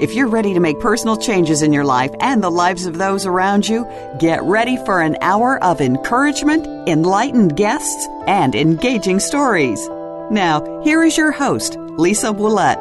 If you're ready to make personal changes in your life and the lives of those around you, get ready for an hour of encouragement, enlightened guests, and engaging stories. Now, here is your host, Lisa Ouellet.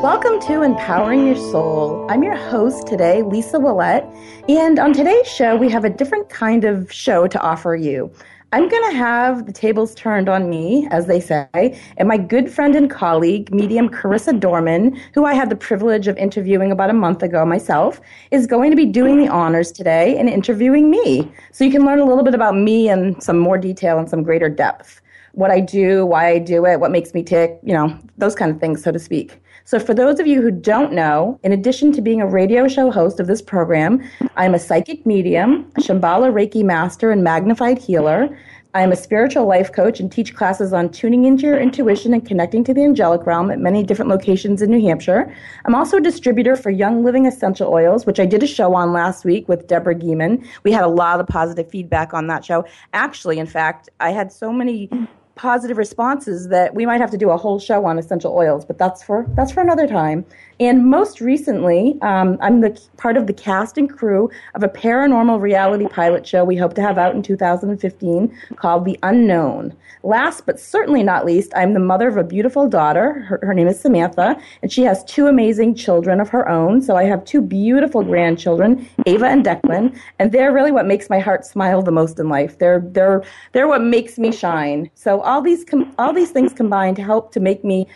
Welcome to Empowering Your Soul. I'm your host today, Lisa Ouellet, and on today's show, we have a different kind of show to offer you. I'm going to have the tables turned on me, as they say, and my good friend and colleague, medium Karissa Dorman, who I had the privilege of interviewing about a month ago myself, is going to be doing the honors today and interviewing me. So you can learn a little bit about me in some more detail and some greater depth. What I do, why I do it, what makes me tick, you know, those kind of things, so to speak. So, for those of you who don't know, in addition to being a radio show host of this program, I'm a psychic medium, Shambhala Reiki master, and magnified healer. I am a spiritual life coach and teach classes on tuning into your intuition and connecting to the angelic realm at many different locations in New Hampshire. I'm also a distributor for Young Living Essential Oils, which I did a show on last week with Deborah Geeman. We had a lot of positive feedback on that show. Actually, in fact, I had so many positive responses that we might have to do a whole show on essential oils, but that's for that's for another time. And most recently, um, I'm the part of the cast and crew of a paranormal reality pilot show we hope to have out in 2015 called The Unknown. Last but certainly not least, I'm the mother of a beautiful daughter. Her, her name is Samantha, and she has two amazing children of her own. So I have two beautiful grandchildren, Ava and Declan, and they're really what makes my heart smile the most in life. They're they're they're what makes me shine. So all these com- all these things combined to help to make me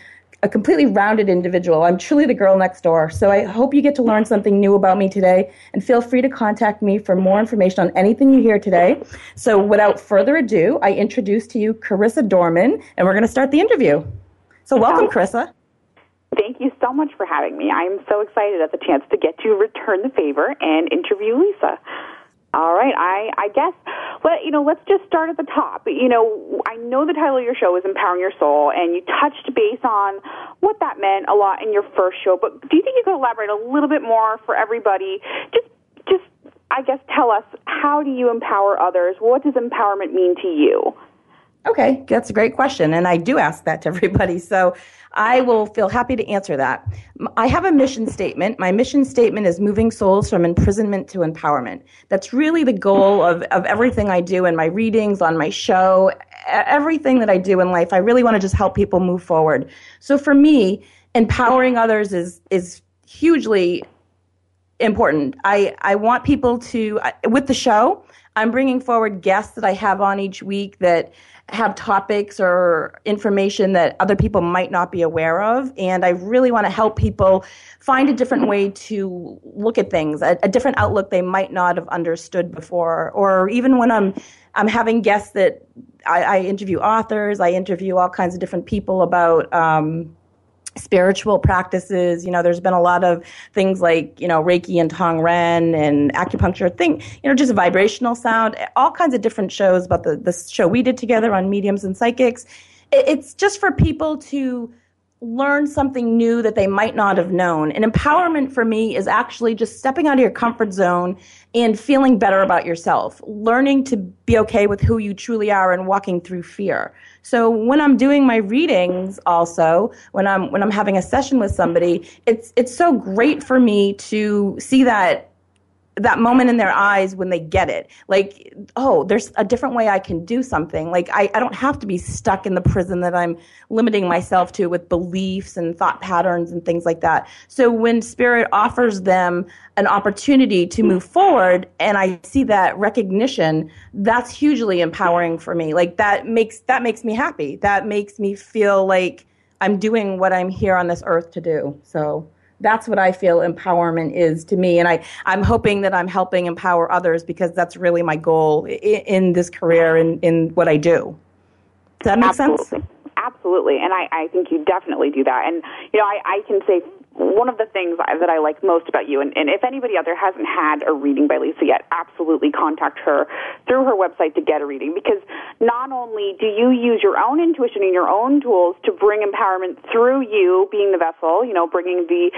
a completely rounded individual. I'm truly the girl next door. So I hope you get to learn something new about me today and feel free to contact me for more information on anything you hear today. So without further ado, I introduce to you Karissa Dorman and we're going to start the interview. So welcome, Karissa. Thank you so much for having me. I'm so excited at the chance to get to return the favor and interview Lisa. All right, I, I guess, well, you know, let's just start at the top. You know, I know the title of your show is Empowering Your Soul, and you touched base on what that meant a lot in your first show, but do you think you could elaborate a little bit more for everybody? Just, just, I guess, tell us, how do you empower others? What does empowerment mean to you? Okay, that's a great question, and I do ask that to everybody. So I will feel happy to answer that. I have a mission statement. My mission statement is moving souls from imprisonment to empowerment. That's really the goal of, of everything I do in my readings, on my show, everything that I do in life. I really want to just help people move forward. So for me, empowering others is is hugely important. I, I want people to, with the show, I'm bringing forward guests that I have on each week that have topics or information that other people might not be aware of. And I really want to help people find a different way to look at things, a, a different outlook they might not have understood before. Or even when I'm, I'm having guests that I, I interview authors, I interview all kinds of different people about, um, spiritual practices. You know, there's been a lot of things like, you know, Reiki and Tongren and acupuncture thing, you know, just vibrational sound, all kinds of different shows about the, the show we did together on mediums and psychics. It's just for people to learn something new that they might not have known. And empowerment for me is actually just stepping out of your comfort zone and feeling better about yourself, learning to be okay with who you truly are and walking through fear. So when I'm doing my readings also, when I'm when I'm having a session with somebody, it's it's so great for me to see that that moment in their eyes when they get it. Like oh there's a different way i can do something. Like I, I don't have to be stuck in the prison that i'm limiting myself to with beliefs and thought patterns and things like that. So when spirit offers them an opportunity to move forward and i see that recognition that's hugely empowering for me. Like that makes that makes me happy. That makes me feel like I'm doing what I'm here on this earth to do. So that's what I feel empowerment is to me. And I, I'm hoping that I'm helping empower others because that's really my goal in, in this career and in, what I do. Does that make Absolutely. sense? Absolutely. And I, I think you definitely do that. And, you know, I, I can say one of the things that I like most about you, and, and if anybody out there hasn't had a reading by Lisa yet, absolutely contact her through her website to get a reading because not only do you use your own intuition and your own tools to bring empowerment through you being the vessel, you know, bringing the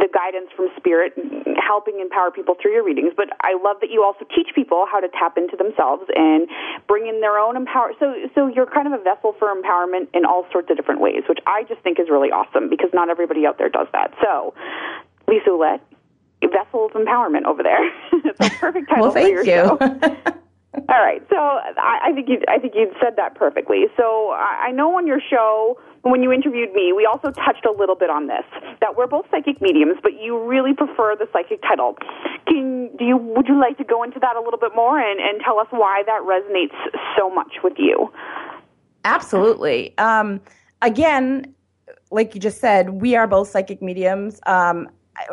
the guidance from spirit, helping empower people through your readings, but I love that you also teach people how to tap into themselves and bring in their own empower. So so you're kind of a vessel for empowerment in all sorts of different ways, which I just think is really awesome because not everybody out there does that that. So, Lisa Ouellet, Vessel of Empowerment over there. it's a perfect title well, thank for your you. show. All right, so I, I think you I think you said that perfectly. So I, I know on your show when you interviewed me, we also touched a little bit on this that we're both psychic mediums, but you really prefer the psychic title. Can do you would you like to go into that a little bit more and, and tell us why that resonates so much with you? Absolutely. Um, again, like you just said, we are both psychic mediums. Um,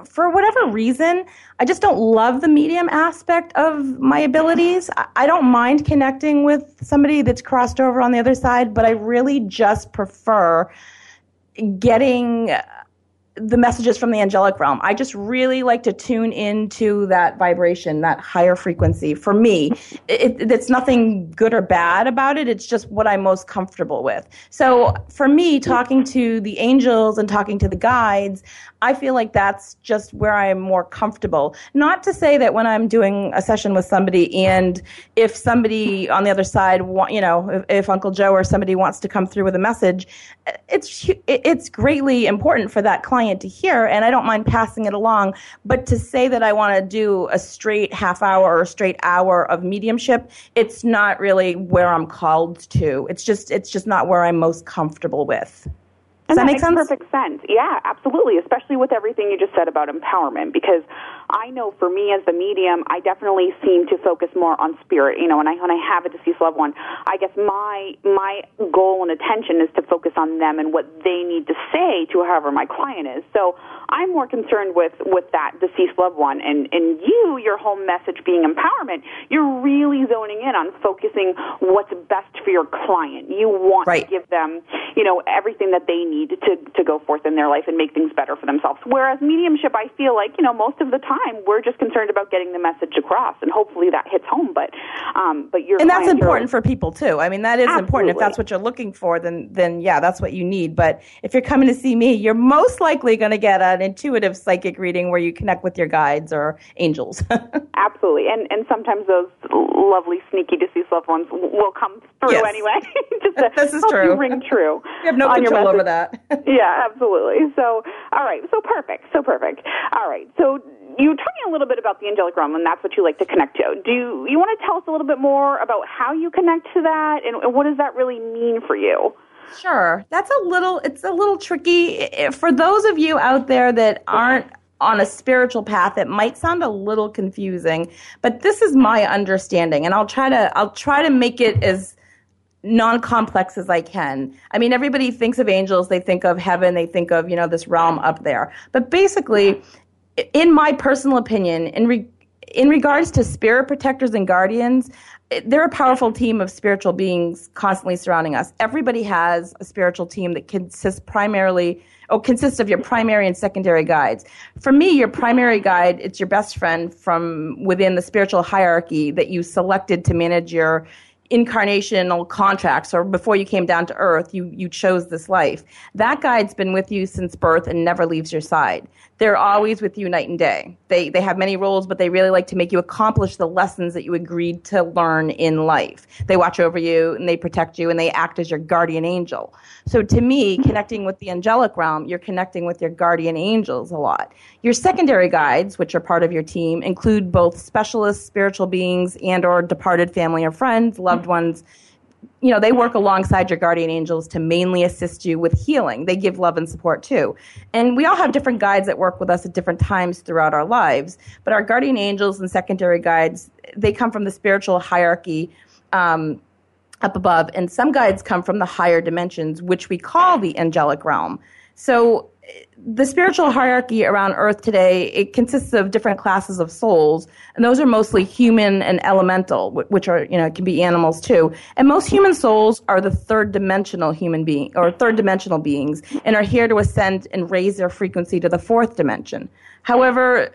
for whatever reason, I just don't love the medium aspect of my abilities. I don't mind connecting with somebody that's crossed over on the other side, but I really just prefer getting the messages from the angelic realm. I just really like to tune into that vibration, that higher frequency. For me, it, it's nothing good or bad about it. It's just what I'm most comfortable with. So for me, talking to the angels and talking to the guides, I feel like that's just where I'm more comfortable. Not to say that when I'm doing a session with somebody and if somebody on the other side, you know, if, if Uncle Joe or somebody wants to come through with a message, it's it's greatly important for that client to hear, and I don't mind passing it along. But to say that I want to do a straight half hour or a straight hour of mediumship, it's not really where I'm called to. It's just it's just not where I'm most comfortable with. Does that, that make sense? Perfect sense. Yeah, absolutely. Especially with everything you just said about empowerment, because I know for me as the medium, I definitely seem to focus more on spirit. You know, when I when I have a deceased loved one, I guess my my goal and attention is to focus on them and what they need to say to whoever my client is. So I'm more concerned with with that deceased loved one, and and you, your whole message being empowerment. You're really zoning in on focusing what's best for your client. You want right. to give them, you know, everything that they need to to go forth in their life and make things better for themselves. Whereas mediumship, I feel like you know most of the time we're just concerned about getting the message across, and hopefully that hits home. But um, but your and that's important for people too. I mean, that is absolutely. important. If that's what you're looking for, then then yeah, that's what you need. But if you're coming to see me, you're most likely going to get an intuitive psychic reading where you connect with your guides or angels. absolutely, and and sometimes those lovely sneaky deceased loved ones will come through yes. anyway. just to this is help true. You ring true. You have no control over that. yeah, absolutely. So, all right. So perfect. So perfect. All right. So you told me a little bit about the angelic realm, and that's what you like to connect to. Do you, you want to tell us a little bit more about how you connect to that, and, and what does that really mean for you? Sure. That's a little. It's a little tricky for those of you out there that aren't on a spiritual path it might sound a little confusing but this is my understanding and i'll try to i'll try to make it as non-complex as I can. I mean, everybody thinks of angels, they think of heaven, they think of, you know, this realm up there. But basically, in my personal opinion, in re- in regards to spirit protectors and guardians, they're a powerful team of spiritual beings constantly surrounding us. Everybody has a spiritual team that consists primarily or consists of your primary and secondary guides. For me, your primary guide, it's your best friend from within the spiritual hierarchy that you selected to manage your incarnational contracts or before you came down to earth you you chose this life that guide's been with you since birth and never leaves your side they're always with you night and day. They they have many roles but they really like to make you accomplish the lessons that you agreed to learn in life. They watch over you and they protect you and they act as your guardian angel. So to me connecting with the angelic realm you're connecting with your guardian angels a lot. Your secondary guides which are part of your team include both specialist spiritual beings and or departed family or friends loved loved ones you know, they work alongside your guardian angels to mainly assist you with healing. They give love and support too. And we all have different guides that work with us at different times throughout our lives. But our guardian angels and secondary guides, they come from the spiritual hierarchy um, up above, and some guides come from the higher dimensions, which we call the angelic realm. So the spiritual hierarchy around earth today it consists of different classes of souls and those are mostly human and elemental which are you know can be animals too. And most human souls are the third dimensional human being or third dimensional beings and are here to ascend and raise their frequency to the fourth dimension. However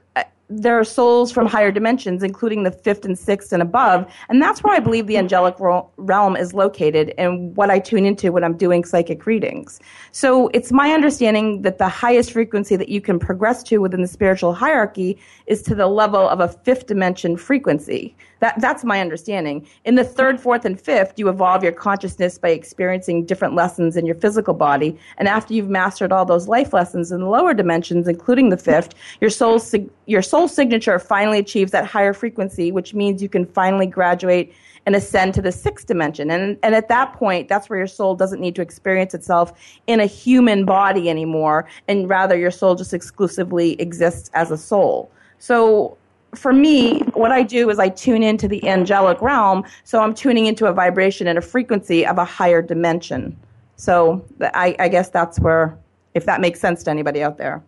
there are souls from higher dimensions, including the fifth and sixth and above. And that's where I believe the angelic realm is located and what I tune into when I'm doing psychic readings. So it's my understanding that the highest frequency that you can progress to within the spiritual hierarchy is to the level of a fifth dimension frequency. That, that's my understanding. In the third, fourth, and fifth, you evolve your consciousness by experiencing different lessons in your physical body. And after you've mastered all those life lessons in the lower dimensions, including the fifth, your soul, your soul signature finally achieves that higher frequency, which means you can finally graduate and ascend to the sixth dimension. And, and at that point, that's where your soul doesn't need to experience itself in a human body anymore, and rather your soul just exclusively exists as a soul. So for me, what I do is I tune into the angelic realm, so I'm tuning into a vibration and a frequency of a higher dimension. So I, I guess that's where, if that makes sense to anybody out there.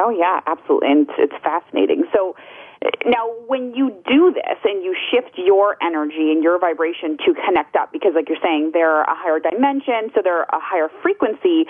Oh yeah, absolutely, and it's fascinating. So now, when you do this and you shift your energy and your vibration to connect up, because like you're saying, they're a higher dimension, so they're a higher frequency.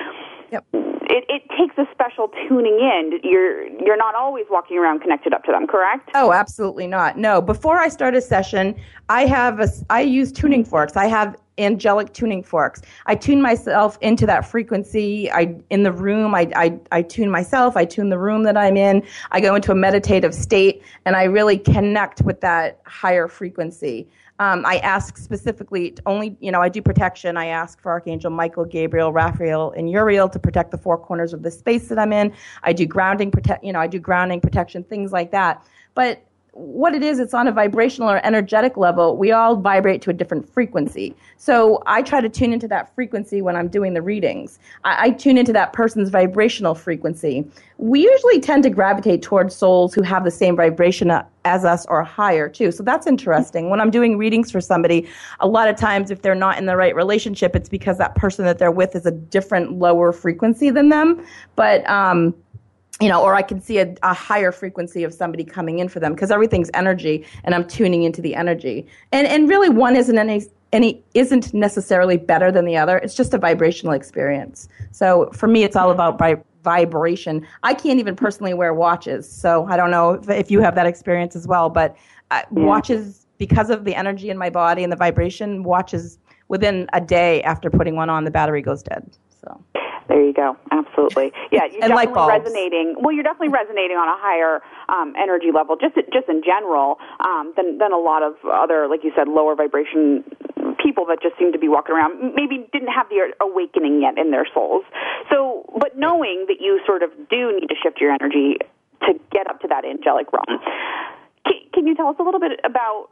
Yep. It, it takes a special tuning in. You're you're not always walking around connected up to them, correct? Oh, absolutely not. No. Before I start a session, I have a I use tuning forks. I have angelic tuning forks. I tune myself into that frequency. I in the room. I, I I tune myself. I tune the room that I'm in. I go into a meditative state, and I really connect with that higher frequency. Um, I ask specifically only, you know, I do protection. I ask for Archangel Michael, Gabriel, Raphael, and Uriel to protect the four corners of the space that I'm in. I do grounding, protect, you know, I do grounding protection, things like that. But what it is, it's on a vibrational or energetic level. We all vibrate to a different frequency. So I try to tune into that frequency when I'm doing the readings. I, I, tune into that person's vibrational frequency. We usually tend to gravitate towards souls who have the same vibration as us or higher too. So that's interesting. When I'm doing readings for somebody, a lot of times if they're not in the right relationship, it's because that person that they're with is a different lower frequency than them. But, um, you know, or I can see a, a, higher frequency of somebody coming in for them because everything's energy, and I'm tuning into the energy. And and really, one isn't any any isn't necessarily better than the other. It's just a vibrational experience. So for me, it's all about vi- vibration. I can't even personally wear watches, so I don't know if, if you have that experience as well. But uh, yeah. watches, because of the energy in my body and the vibration, watches within a day after putting one on, the battery goes dead. So. There you go. Absolutely. Yeah, you're and definitely resonating. Well, you're definitely resonating on a higher um, energy level, just just in general, um, than than a lot of other, like you said, lower vibration people that just seem to be walking around. Maybe didn't have the awakening yet in their souls. So, but knowing that you sort of do need to shift your energy to get up to that angelic realm. Can, can you tell us a little bit about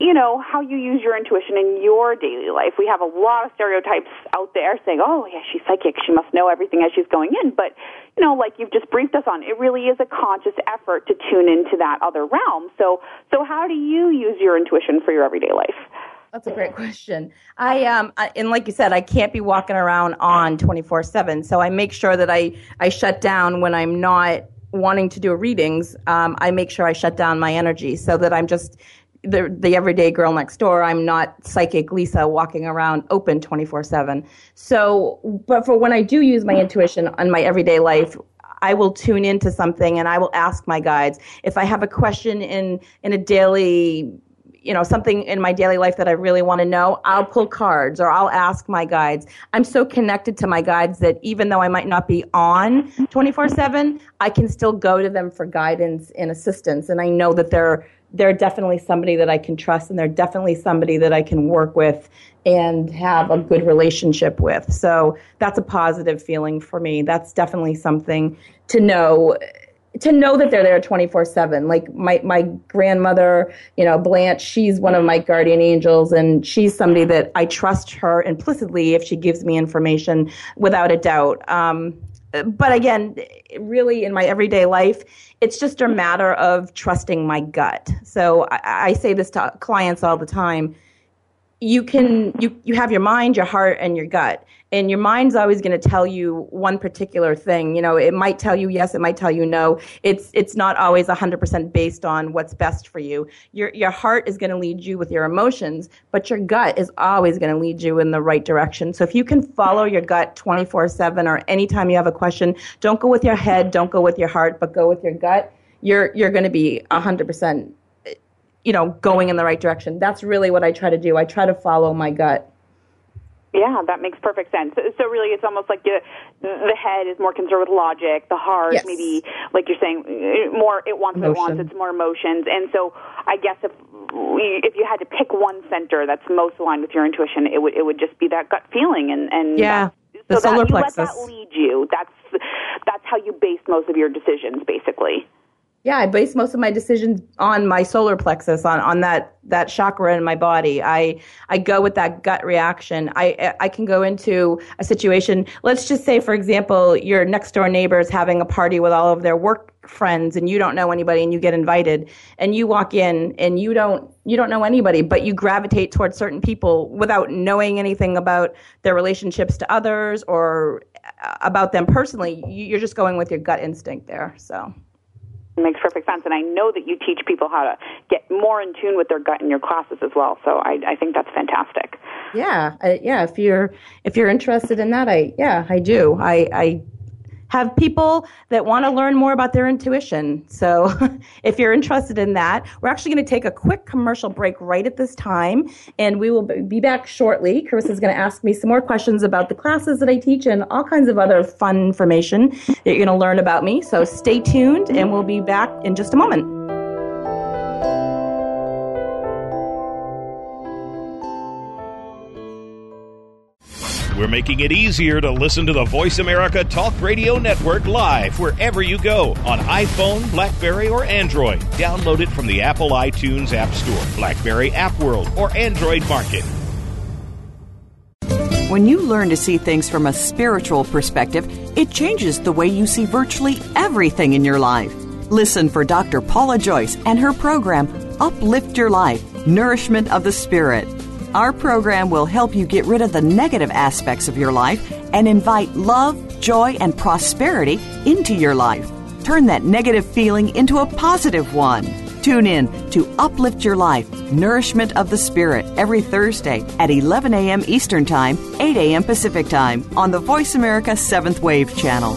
you know, how you use your intuition in your daily life. We have a lot of stereotypes out there saying, oh, yeah, she's psychic. She must know everything as she's going in. But, you know, like you've just briefed us on, it really is a conscious effort to tune into that other realm. So, so how do you use your intuition for your everyday life? That's a great question. I um I, and like you said, I can't be walking around on twenty four seven. So I make sure that I I shut down when I'm not wanting to do readings. Um, I make sure I shut down my energy so that I'm just the the everyday girl next door. I'm not psychic Lisa walking around open 24/7. So, but for when I do use my intuition on my everyday life, I will tune into something and I will ask my guides if I have a question in in a daily you know something in my daily life that I really want to know, I'll pull cards or I'll ask my guides. I'm so connected to my guides that even though I might not be on 24/7, I can still go to them for guidance and assistance and I know that they're they're definitely somebody that I can trust and they're definitely somebody that I can work with and have a good relationship with. So that's a positive feeling for me. That's definitely something to know to know that they're there 24/7 like my my grandmother you know Blanche she's one of my guardian angels and she's somebody that I trust her implicitly if she gives me information without a doubt um, but again really in my everyday life it's just a matter of trusting my gut. So I, I say this to clients all the time. you can you you have your mind, your heart, and your gut. And your mind's always going to tell you one particular thing. You know, it might tell you yes, it might tell you no. It's it's not always 100% based on what's best for you. Your your heart is going to lead you with your emotions, but your gut is always going to lead you in the right direction. So if you can follow your gut 24/7 or anytime you have a question, don't go with your head, don't go with your heart, but go with your gut. You're you're going to be 100% you know, going in the right direction. That's really what I try to do. I try to follow my gut. Yeah, that makes perfect sense. So really, it's almost like the the head is more concerned with logic. The heart, yes. maybe, like you're saying, more it wants what it wants. It's more emotions. And so, I guess if if you had to pick one center that's most aligned with your intuition, it would it would just be that gut feeling. And and yeah, the so solar that, plexus. You let that lead you. That's that's how you base most of your decisions, basically yeah, I base most of my decisions on my solar plexus, on, on that, that chakra in my body. I, I go with that gut reaction. I, I can go into a situation. Let's just say, for example, your next door neighbor is having a party with all of their work friends and you don't know anybody and you get invited and you walk in and you don't, you don't know anybody, but you gravitate towards certain people without knowing anything about their relationships to others or uh, about them personally. You're just going with your gut instinct there. So makes perfect sense. And I know that you teach people how to get more in tune with their gut in your classes as well. So I, I think that's fantastic. Yeah, I, yeah. If you're if you're interested in that, I yeah, I do. I I have people that want to learn more about their intuition. So if you're interested in that, we're actually going to take a quick commercial break right at this time, and we will be back shortly. Chris is going to ask me some more questions about the classes that I teach and all kinds of other fun information that you're going to learn about me. So stay tuned, and we'll be back in just a moment. We're making it easier to listen to the Voice America Talk Radio Network live wherever you go on iPhone, Blackberry, or Android. Download it from the Apple iTunes App Store, Blackberry App World, or Android Market. When you learn to see things from a spiritual perspective, it changes the way you see virtually everything in your life. Listen for Dr. Paula Joyce and her program, Uplift Your Life Nourishment of the Spirit. Our program will help you get rid of the negative aspects of your life and invite love, joy, and prosperity into your life. Turn that negative feeling into a positive one. Tune in to Uplift Your Life, Nourishment of the Spirit, every Thursday at 11 a.m. Eastern Time, 8 a.m. Pacific Time on the Voice America 7th Wave channel.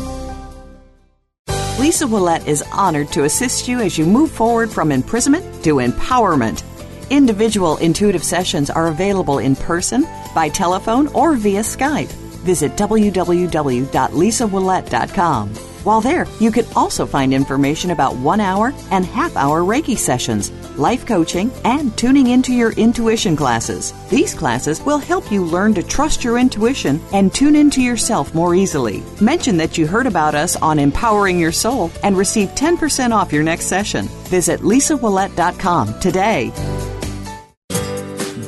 Lisa Ouellet is honored to assist you as you move forward from imprisonment to empowerment. Individual intuitive sessions are available in person, by telephone, or via Skype. Visit www.lisaouellet.com. While there, you can also find information about one hour and half hour Reiki sessions, life coaching, and tuning into your intuition classes. These classes will help you learn to trust your intuition and tune into yourself more easily. Mention that you heard about us on Empowering Your Soul and receive 10% off your next session. Visit lisaouellet.com today.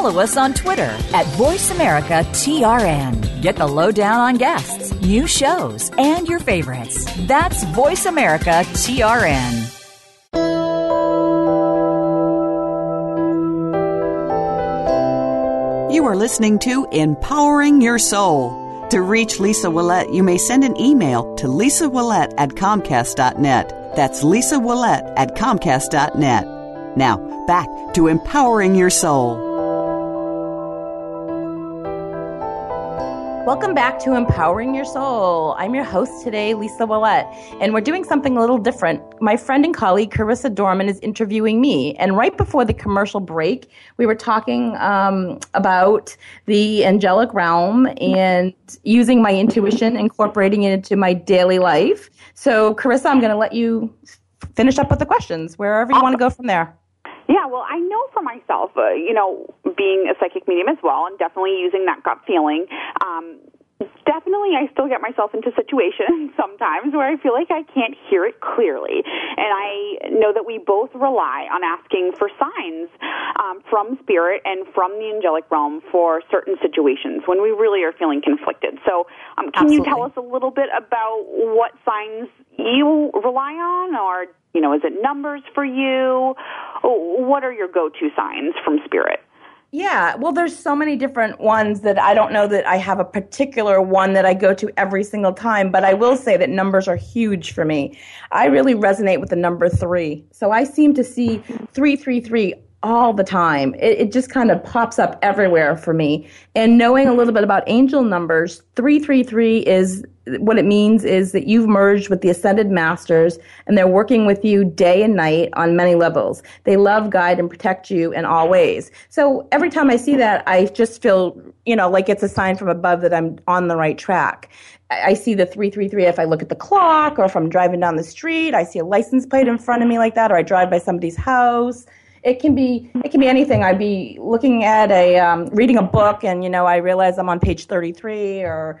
Follow us on Twitter at VoiceAmericaTRN. Get the lowdown on guests, new shows, and your favorites. That's VoiceAmericaTRN. You are listening to Empowering Your Soul. To reach Lisa Ouellet, you may send an email to lisaouellet at comcast.net. That's Lisa Ouellet at comcast.net. Now, back to Empowering Your Soul. Welcome back to Empowering Your Soul. I'm your host today, Lisa Ouellet, and we're doing something a little different. My friend and colleague Karissa Dorman is interviewing me, and right before the commercial break, we were talking um, about the angelic realm and using my intuition, incorporating it into my daily life. So, Karissa, I'm going to let you finish up with the questions wherever you want to go from there. Yeah, well, I know for myself, uh, you know, being a psychic medium as well, and definitely using that gut feeling. Um, definitely I still get myself into situations sometimes where I feel like I can't hear it clearly. And I know that we both rely on asking for signs um, from spirit and from the angelic realm for certain situations when we really are feeling conflicted. So, um, can Absolutely. you tell us a little bit about what signs you rely on or you know, is it numbers for you? What are your go-to signs from spirit? Yeah, well, there's so many different ones that I don't know that I have a particular one that I go to every single time, but I will say that numbers are huge for me. I really resonate with the number three. So I seem to see 333 all the time. It, it just kind of pops up everywhere for me. And knowing a little bit about angel numbers, 333 is what it means is that you've merged with the ascended masters and they're working with you day and night on many levels. They love, guide, and protect you in all ways. So every time I see that, I just feel, you know, like it's a sign from above that I'm on the right track. I see the 333 if I look at the clock or if I'm driving down the street, I see a license plate in front of me like that, or I drive by somebody's house it can be it can be anything. I'd be looking at a um, reading a book, and you know, I realize I'm on page 33, or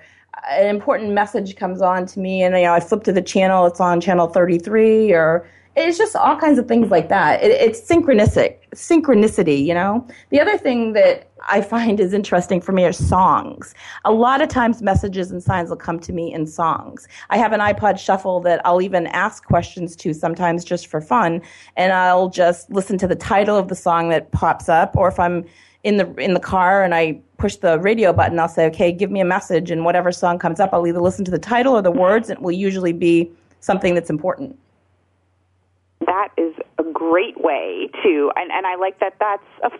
an important message comes on to me, and you know, I flip to the channel, it's on channel 33, or it's just all kinds of things like that. It, it's synchronistic, synchronicity, you know. The other thing that I find is interesting for me are songs. A lot of times, messages and signs will come to me in songs. I have an iPod Shuffle that I'll even ask questions to sometimes just for fun, and I'll just listen to the title of the song that pops up, or if I'm in the in the car and I push the radio button, I'll say, "Okay, give me a message," and whatever song comes up, I'll either listen to the title or the words, and it will usually be something that's important that is a great way to, and, and I like that that's a,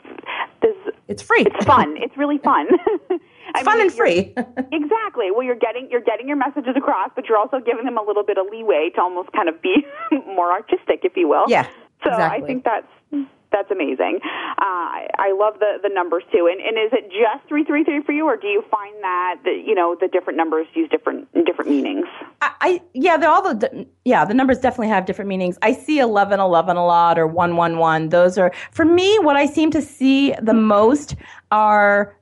this, it's free. It's fun. it's really fun. It's fun mean, and free. exactly. Well, you're getting you're getting your messages across, but you're also giving them a little bit of leeway to almost kind of be more artistic, if you will. Yeah. So exactly. I think that's that's amazing. Uh, I love the the numbers too. And and is it just three three three for you, or do you find that the, you know the different numbers use different different meanings? I, I yeah, they're all the yeah the numbers definitely have different meanings. I see eleven eleven a lot or one one one. Those are for me what I seem to see the most are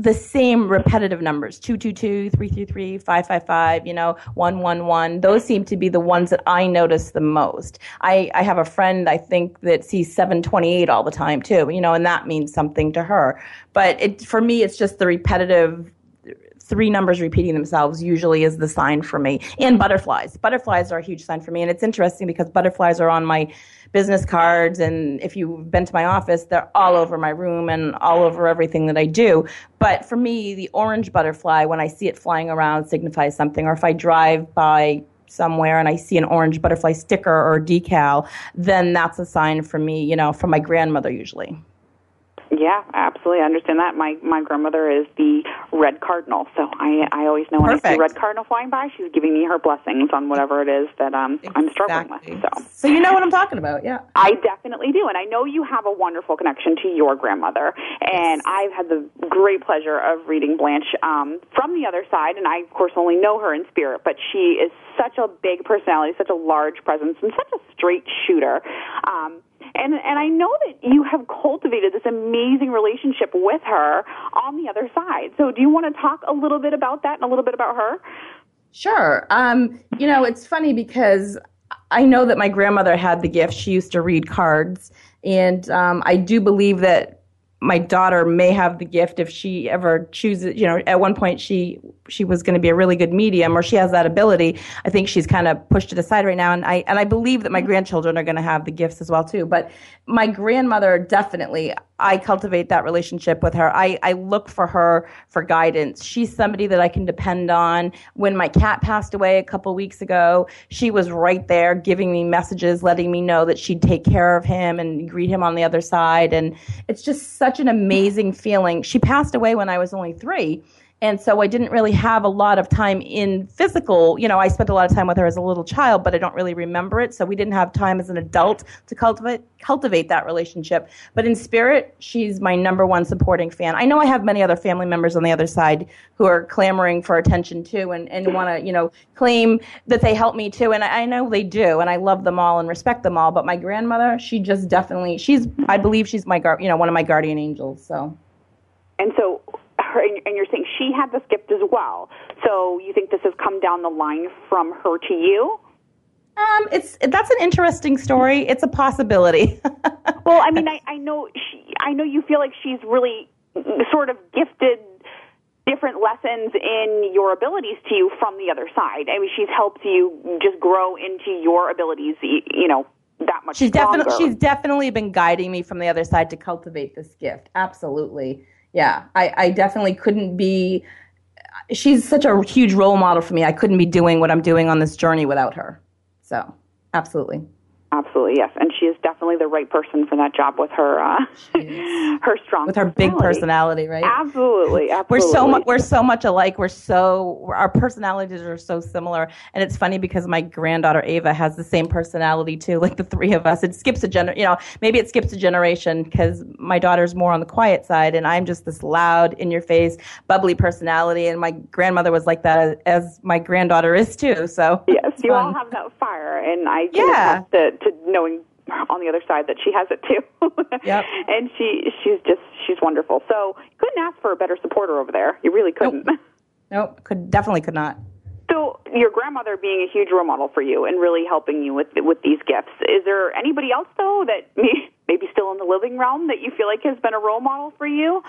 the same repetitive numbers 222 333 555 you know 111 those seem to be the ones that i notice the most i i have a friend i think that sees 728 all the time too you know and that means something to her but it for me it's just the repetitive three numbers repeating themselves usually is the sign for me. And butterflies. Butterflies are a huge sign for me. And it's interesting because butterflies are on my business cards. And if you've been to my office, they're all over my room and all over everything that I do. But for me, the orange butterfly, when I see it flying around, signifies something. Or if I drive by somewhere and I see an orange butterfly sticker or decal, then that's a sign for me, you know, from my grandmother usually. Yeah, absolutely. I understand that. My my grandmother is the red cardinal, so I I always know when Perfect. I see red cardinal flying by, she's giving me her blessings on whatever it is that um exactly. I'm struggling with. So so you know what I'm talking about, yeah. I definitely do, and I know you have a wonderful connection to your grandmother, and yes. I've had the great pleasure of reading Blanche um, from the other side, and I of course only know her in spirit, but she is such a big personality, such a large presence, and such a straight shooter. Um, and and I know that you have cultivated this amazing relationship with her on the other side. So do you want to talk a little bit about that and a little bit about her? Sure. Um, you know, it's funny because I know that my grandmother had the gift. She used to read cards, and um, I do believe that my daughter may have the gift if she ever chooses you know at one point she she was going to be a really good medium or she has that ability. I think she's kind of pushed it aside right now and i and i believe that my mm-hmm. grandchildren are going to have the gifts as well too but my grandmother definitely I cultivate that relationship with her. I, I look for her for guidance. She's somebody that I can depend on. When my cat passed away a couple weeks ago, she was right there giving me messages, letting me know that she'd take care of him and greet him on the other side. And it's just such an amazing feeling. She passed away when I was only three. And so I didn't really have a lot of time in physical, you know, I spent a lot of time with her as a little child, but I don't really remember it. So we didn't have time as an adult to cultivate, cultivate that relationship. But in spirit, she's my number one supporting fan. I know I have many other family members on the other side who are clamoring for attention too and, and want to, you know, claim that they help me too. And I, I know they do. And I love them all and respect them all. But my grandmother, she just definitely, she's, I believe she's my, you know, one of my guardian angels. So. And so her, and you're saying she had this gift as well. So you think this has come down the line from her to you? Um, it's that's an interesting story. It's a possibility. well, I mean, I, I know she, I know you feel like she's really sort of gifted different lessons in your abilities to you from the other side. I mean, she's helped you just grow into your abilities, you know, that much. She's definitely she's definitely been guiding me from the other side to cultivate this gift. Absolutely, yeah. I, I definitely couldn't be. She's such a huge role model for me. I couldn't be doing what I'm doing on this journey without her. So, absolutely. Absolutely, yes, and she is definitely the right person for that job with her uh, her strong with her big personality, right? Absolutely, absolutely. We're so mu- we're so much alike. We're so our personalities are so similar, and it's funny because my granddaughter Ava has the same personality too. Like the three of us, it skips a gener. You know, maybe it skips a generation because my daughter's more on the quiet side, and I'm just this loud, in your face, bubbly personality, and my grandmother was like that as my granddaughter is too. So yes, you all have that fire, and I yeah. To knowing on the other side that she has it too. yep. And she she's just she's wonderful. So couldn't ask for a better supporter over there. You really couldn't. Nope. nope. Could definitely could not. So your grandmother being a huge role model for you and really helping you with with these gifts. Is there anybody else though that may, maybe still in the living realm that you feel like has been a role model for you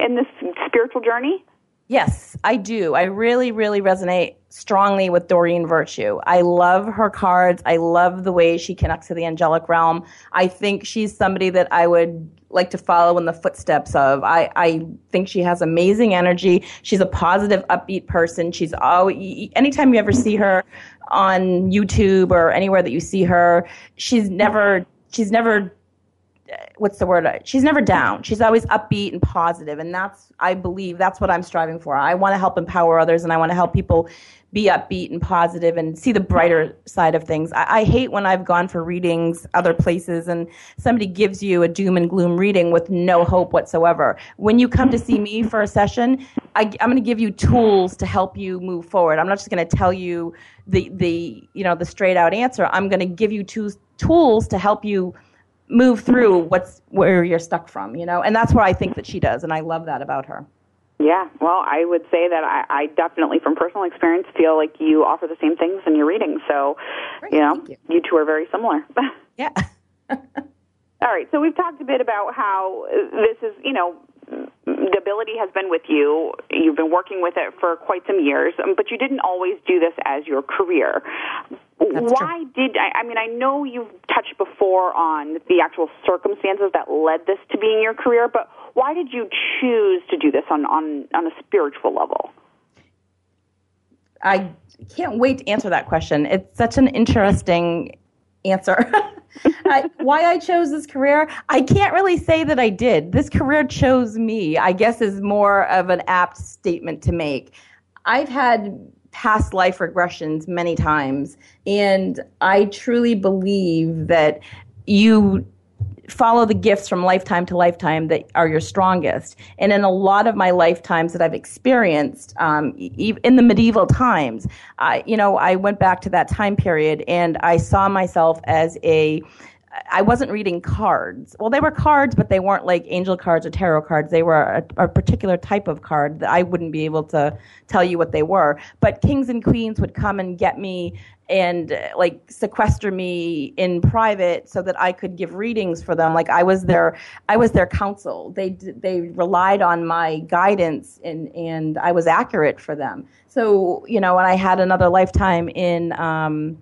in this spiritual journey? Yes, I do. I really, really resonate strongly with Doreen Virtue. I love her cards. I love the way she connects to the angelic realm. I think she's somebody that I would like to follow in the footsteps of. I, I think she has amazing energy. She's a positive, upbeat person. She's always, anytime you ever see her on YouTube or anywhere that you see her, she's never, she's never what's the word? She's never down. She's always upbeat and positive, and that's I believe that's what I'm striving for. I want to help empower others, and I want to help people be upbeat and positive and see the brighter side of things. I, I, hate when I've gone for readings other places and somebody gives you a doom and gloom reading with no hope whatsoever. When you come to see me for a session, I, am going to give you tools to help you move forward. I'm not just going to tell you the the you know the straight out answer. I'm going to give you two tools to help you move through what's where you're stuck from, you know, and that's what I think that she does, and I love that about her. Yeah, well, I would say that I, I definitely, from personal experience, feel like you offer the same things in your reading. So, Great, you know, you. you two are very similar. yeah. All right, so we've talked a bit about how this is, you know, the ability has been with you. You've been working with it for quite some years, um, but you didn't always do this as your career. That's Why true. did I, I mean? I know you've touched before on the actual circumstances that led this to being your career, but why did you choose to do this on on on a spiritual level? I can't wait to answer that question. It's such an interesting answer. I, why I chose this career, I can't really say that I did. This career chose me, I guess, is more of an apt statement to make. I've had past life regressions many times, and I truly believe that you follow the gifts from lifetime to lifetime that are your strongest. And in a lot of my lifetimes that I've experienced, um, in the medieval times, I, you know, I went back to that time period and I saw myself as a, I wasn't reading cards. Well, they were cards, but they weren't like angel cards or tarot cards. They were a, a, particular type of card that I wouldn't be able to tell you what they were. But kings and queens would come and get me and uh, like sequester me in private so that I could give readings for them. Like I was their, I was their counsel. They they relied on my guidance and and I was accurate for them. So you know, when I had another lifetime in. Um,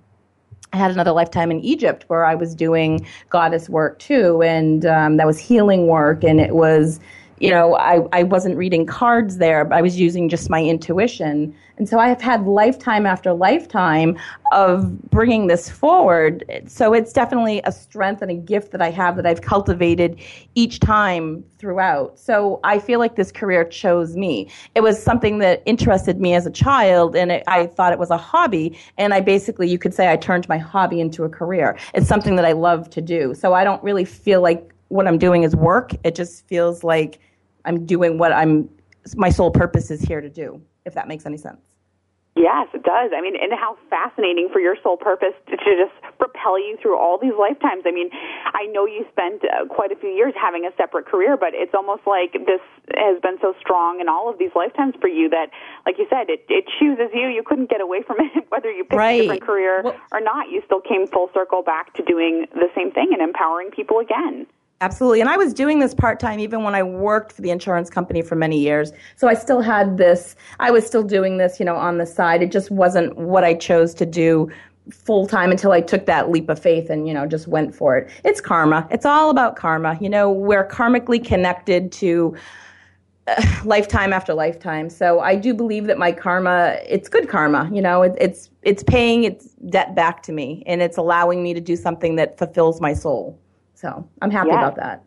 I had another lifetime in Egypt where I was doing goddess work too, and um, that was healing work, and it was, you know, I, I wasn't reading cards there, but I was using just my intuition. And so I have had lifetime after lifetime of bringing this forward. So it's definitely a strength and a gift that I have that I've cultivated each time throughout. So I feel like this career chose me. It was something that interested me as a child, and it, I thought it was a hobby. And I basically, you could say, I turned my hobby into a career. It's something that I love to do. So I don't really feel like what I'm doing is work. It just feels like I'm doing what I'm, my sole purpose is here to do, if that makes any sense. Yes, it does. I mean, and how fascinating for your sole purpose to, to just propel you through all these lifetimes. I mean, I know you spent uh, quite a few years having a separate career, but it's almost like this has been so strong in all of these lifetimes for you that, like you said, it, it chooses you. You couldn't get away from it, whether you picked right. a different career well, or not. You still came full circle back to doing the same thing and empowering people again. Absolutely. And I was doing this part time even when I worked for the insurance company for many years. So I still had this, I was still doing this, you know, on the side. It just wasn't what I chose to do full time until I took that leap of faith and, you know, just went for it. It's karma. It's all about karma. You know, we're karmically connected to uh, lifetime after lifetime. So I do believe that my karma, it's good karma. You know, it, it's, it's paying its debt back to me and it's allowing me to do something that fulfills my soul. So I'm happy yeah. about that.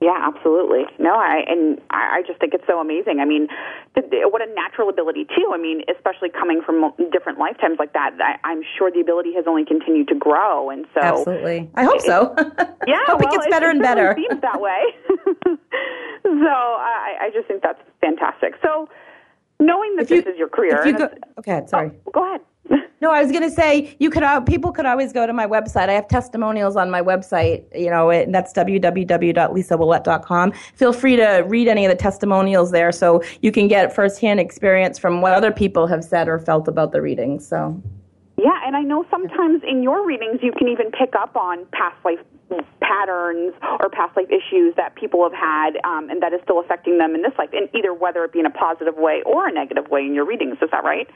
Yeah, absolutely. No, I and I, I just think it's so amazing. I mean, what a natural ability too. I mean, especially coming from different lifetimes like that. I, I'm sure the ability has only continued to grow, and so absolutely. I hope so. yeah, hope well, it gets better it, and it better. Seems that way. so I, I just think that's fantastic. So knowing that you, this is your career, you go, okay, sorry. Oh, go ahead. No, I was going to say you could. Uh, people could always go to my website. I have testimonials on my website. You know, it, that's www.lisaouellet.com. Feel free to read any of the testimonials there, so you can get firsthand experience from what other people have said or felt about the readings. So. Yeah, and I know sometimes in your readings you can even pick up on past life patterns or past life issues that people have had um, and that is still affecting them in this life, in either whether it be in a positive way or a negative way in your readings. Is that right?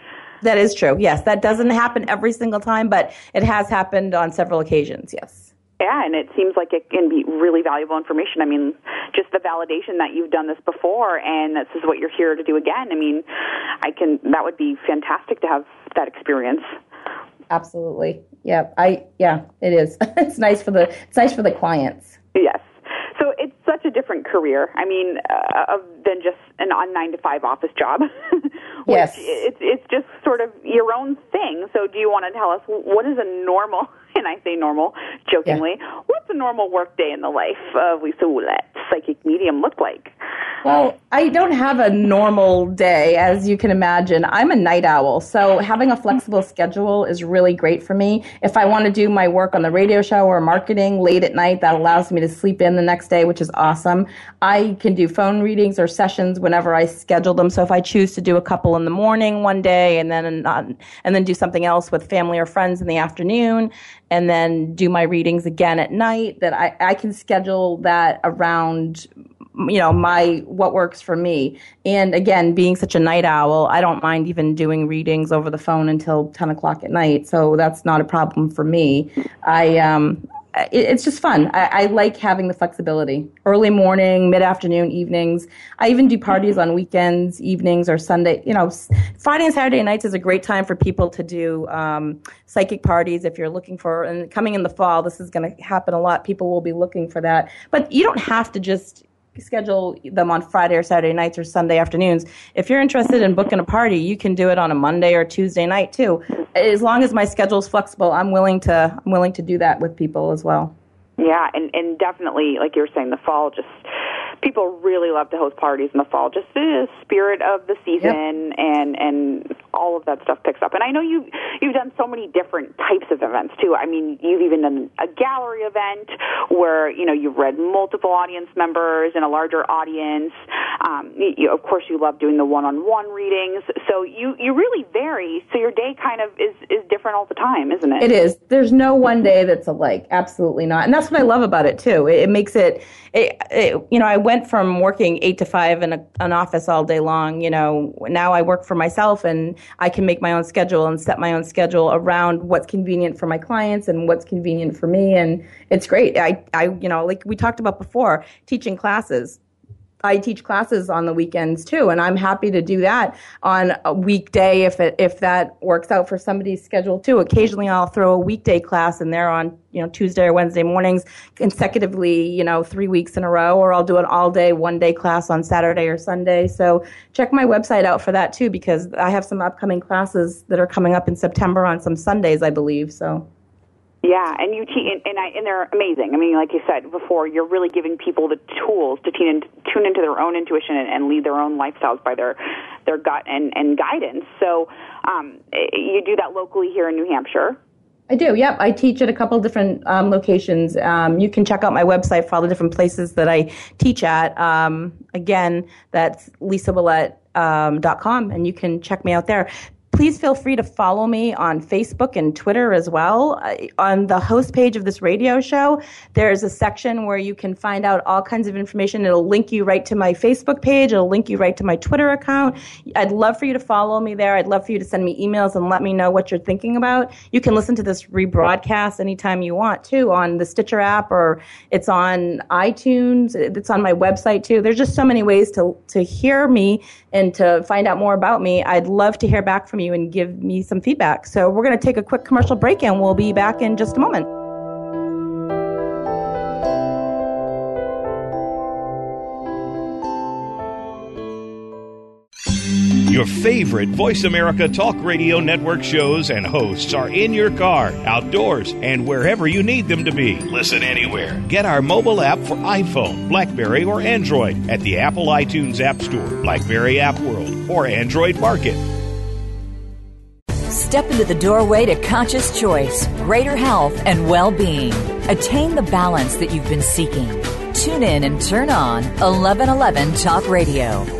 That is true. Yes, that doesn't happen every single time, but it has happened on several occasions. Yes. Yeah, and it seems like it can be really valuable information. I mean, just the validation that you've done this before and this is what you're here to do again. I mean, I can that would be fantastic to have that experience. Absolutely. Yeah. I yeah, it is. it's nice for the it's nice for the clients. Yes. So it's such a different career. I mean, uh, than just an on nine to five office job. yes. It's it's just sort of your own thing. So do you want to tell us what is a normal? And I say normal jokingly. Yeah. What's a normal work day in the life of Lisa Ouellet, psychic medium, look like? Well, I don't have a normal day, as you can imagine. I'm a night owl, so having a flexible schedule is really great for me. If I want to do my work on the radio show or marketing late at night, that allows me to sleep in the next day, which is awesome. I can do phone readings or sessions whenever I schedule them. So if I choose to do a couple in the morning one day and then and then do something else with family or friends in the afternoon, and then do my readings again at night, that I, I can schedule that around you know my what works for me. And again being such a night owl i don't mind even doing readings over the phone until 10 o'clock at night. So that's not a problem for me. I um it's just fun. I, I, like having the flexibility. Early morning, mid afternoon, evenings. I even do parties on weekends, evenings, or Sunday. You know, Friday and Saturday nights is a great time for people to do um, psychic parties if you're looking for. And coming in the fall, this is going to happen a lot. People will be looking for that. But you don't have to just schedule them on Friday or Saturday nights or Sunday afternoons. If you're interested in booking a party, you can do it on a Monday or Tuesday night too. As long as my schedule is flexible, I'm willing to I'm willing to do that with people as well. Yeah, and and definitely like you were saying, the fall just people really love to host parties in the fall. Just the spirit of the season yep. and and all of that stuff picks up. And I know you you've done so many different types of events too. I mean, you've even done a gallery event where you know you've read multiple audience members and a larger audience. Um, you, of course, you love doing the one-on-one readings. So you you really vary. So your day kind of is is different all the time, isn't it? It is. There's no one day that's alike. Absolutely not. And that's what I love about it too. It, it makes it, it, it, You know, I went from working eight to five in a, an office all day long. You know, now I work for myself and I can make my own schedule and set my own schedule around what's convenient for my clients and what's convenient for me. And it's great. I, I, you know, like we talked about before, teaching classes I teach classes on the weekends too, and I'm happy to do that on a weekday if it, if that works out for somebody's schedule too. Occasionally, I'll throw a weekday class in there on you know Tuesday or Wednesday mornings consecutively, you know, three weeks in a row, or I'll do an all day, one day class on Saturday or Sunday. So check my website out for that too, because I have some upcoming classes that are coming up in September on some Sundays, I believe. So. Yeah, and you te- and, and, I, and they're amazing. I mean, like you said before, you're really giving people the tools to tune, in, tune into their own intuition and, and lead their own lifestyles by their their gut and, and guidance. So um, you do that locally here in New Hampshire. I do. Yep, I teach at a couple different um, locations. Um, you can check out my website for all the different places that I teach at. Um, again, that's lisaouellet.com, um, and you can check me out there please feel free to follow me on Facebook and Twitter as well. Uh, on the host page of this radio show, there's a section where you can find out all kinds of information. It'll link you right to my Facebook page. It'll link you right to my Twitter account. I'd love for you to follow me there. I'd love for you to send me emails and let me know what you're thinking about. You can listen to this rebroadcast anytime you want too on the Stitcher app or it's on iTunes. It's on my website too. There's just so many ways to, to hear me and to find out more about me. I'd love to hear back from you and give me some feedback. So we're going to take a quick commercial break and we'll be back in just a moment. Your favorite Voice America Talk Radio Network shows and hosts are in your car, outdoors, and wherever you need them to be. Listen anywhere. Get our mobile app for iPhone, Blackberry, or Android at the Apple iTunes App Store, Blackberry App World, or Android Market. Step into the doorway to conscious choice, greater health, and well being. Attain the balance that you've been seeking. Tune in and turn on 1111 Talk Radio.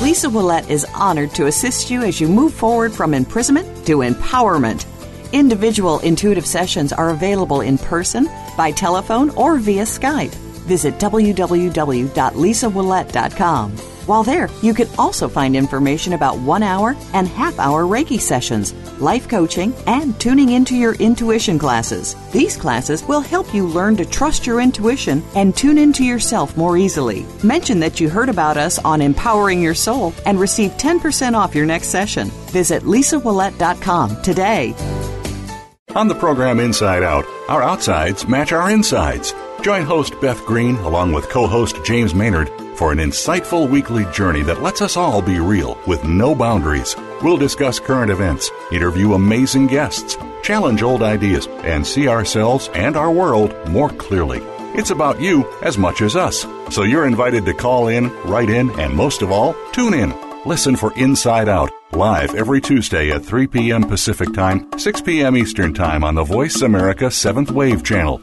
Lisa Ouellet is honored to assist you as you move forward from imprisonment to empowerment. Individual intuitive sessions are available in person, by telephone, or via Skype. Visit www.lisaouellet.com. While there, you can also find information about one hour and half hour Reiki sessions, life coaching, and tuning into your intuition classes. These classes will help you learn to trust your intuition and tune into yourself more easily. Mention that you heard about us on Empowering Your Soul and receive 10% off your next session. Visit lisaouellet.com today. On the program Inside Out, our outsides match our insides. Join host Beth Green along with co host James Maynard for an insightful weekly journey that lets us all be real with no boundaries. We'll discuss current events, interview amazing guests, challenge old ideas, and see ourselves and our world more clearly. It's about you as much as us. So you're invited to call in, write in, and most of all, tune in. Listen for Inside Out, live every Tuesday at 3 p.m. Pacific Time, 6 p.m. Eastern Time on the Voice America 7th Wave channel.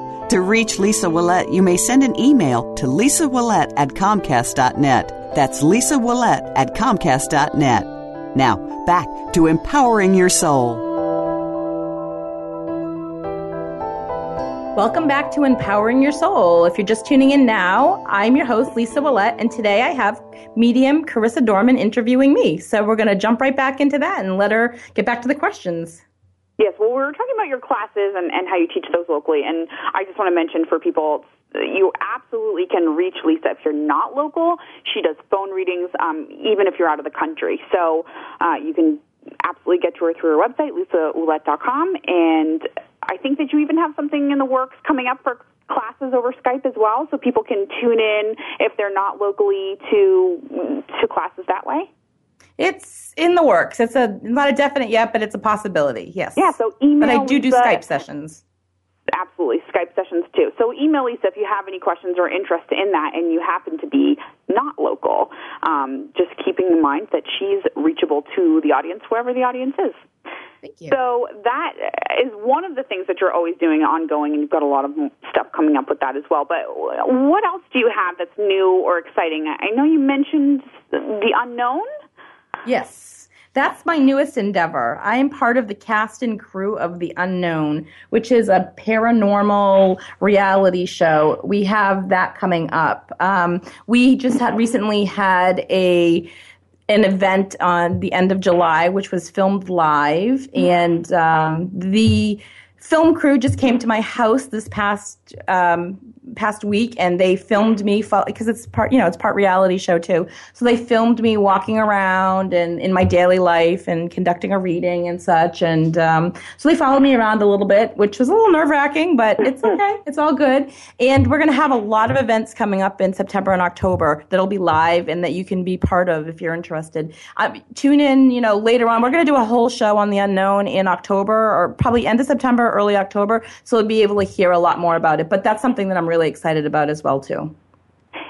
To reach Lisa Ouellet, you may send an email to Lisa Ouellet at Comcast.net. That's Lisa Ouellet at Comcast.net. Now, back to empowering your soul. Welcome back to Empowering Your Soul. If you're just tuning in now, I'm your host, Lisa Ouellet, and today I have medium Karissa Dorman interviewing me. So we're going to jump right back into that and let her get back to the questions. Yes, well, we were talking about your classes and, and how you teach those locally, and I just want to mention for people, you absolutely can reach Lisa if you're not local. She does phone readings, um, even if you're out of the country. So uh, you can absolutely get to her through her website, lisaouellet.com, and I think that you even have something in the works coming up for classes over Skype as well, so people can tune in if they're not locally to to classes that way. It's in the works. It's a not a definite yet, but it's a possibility. Yes. Yeah. So email. But I do Lisa. do Skype sessions. Absolutely, Skype sessions too. So email Lisa if you have any questions or interest in that, and you happen to be not local. Um, just keeping in mind that she's reachable to the audience wherever the audience is. Thank you. So that is one of the things that you're always doing ongoing, and you've got a lot of stuff coming up with that as well. But what else do you have that's new or exciting? I know you mentioned the unknown. Yes. That's my newest endeavor. I am part of the cast and crew of The Unknown, which is a paranormal reality show. We have that coming up. Um, we just had recently had a an event on the end of July, which was filmed live, and um, the film crew just came to my house this past um, past week and they filmed me because it's part you know it's part reality show too. So they filmed me walking around and in my daily life and conducting a reading and such. And um, so they followed me around a little bit which was a little nerve-wracking but it's okay. It's all good. And we're going to have a lot of events coming up in september and october that'll be live and that you can be part of if you're interested. Uh, tune in you know later on. We're going to do a whole show on the unknown in october or probably end of september early october. So you'll be able to hear a lot more about it. But that's something that i'm really excited about as well too.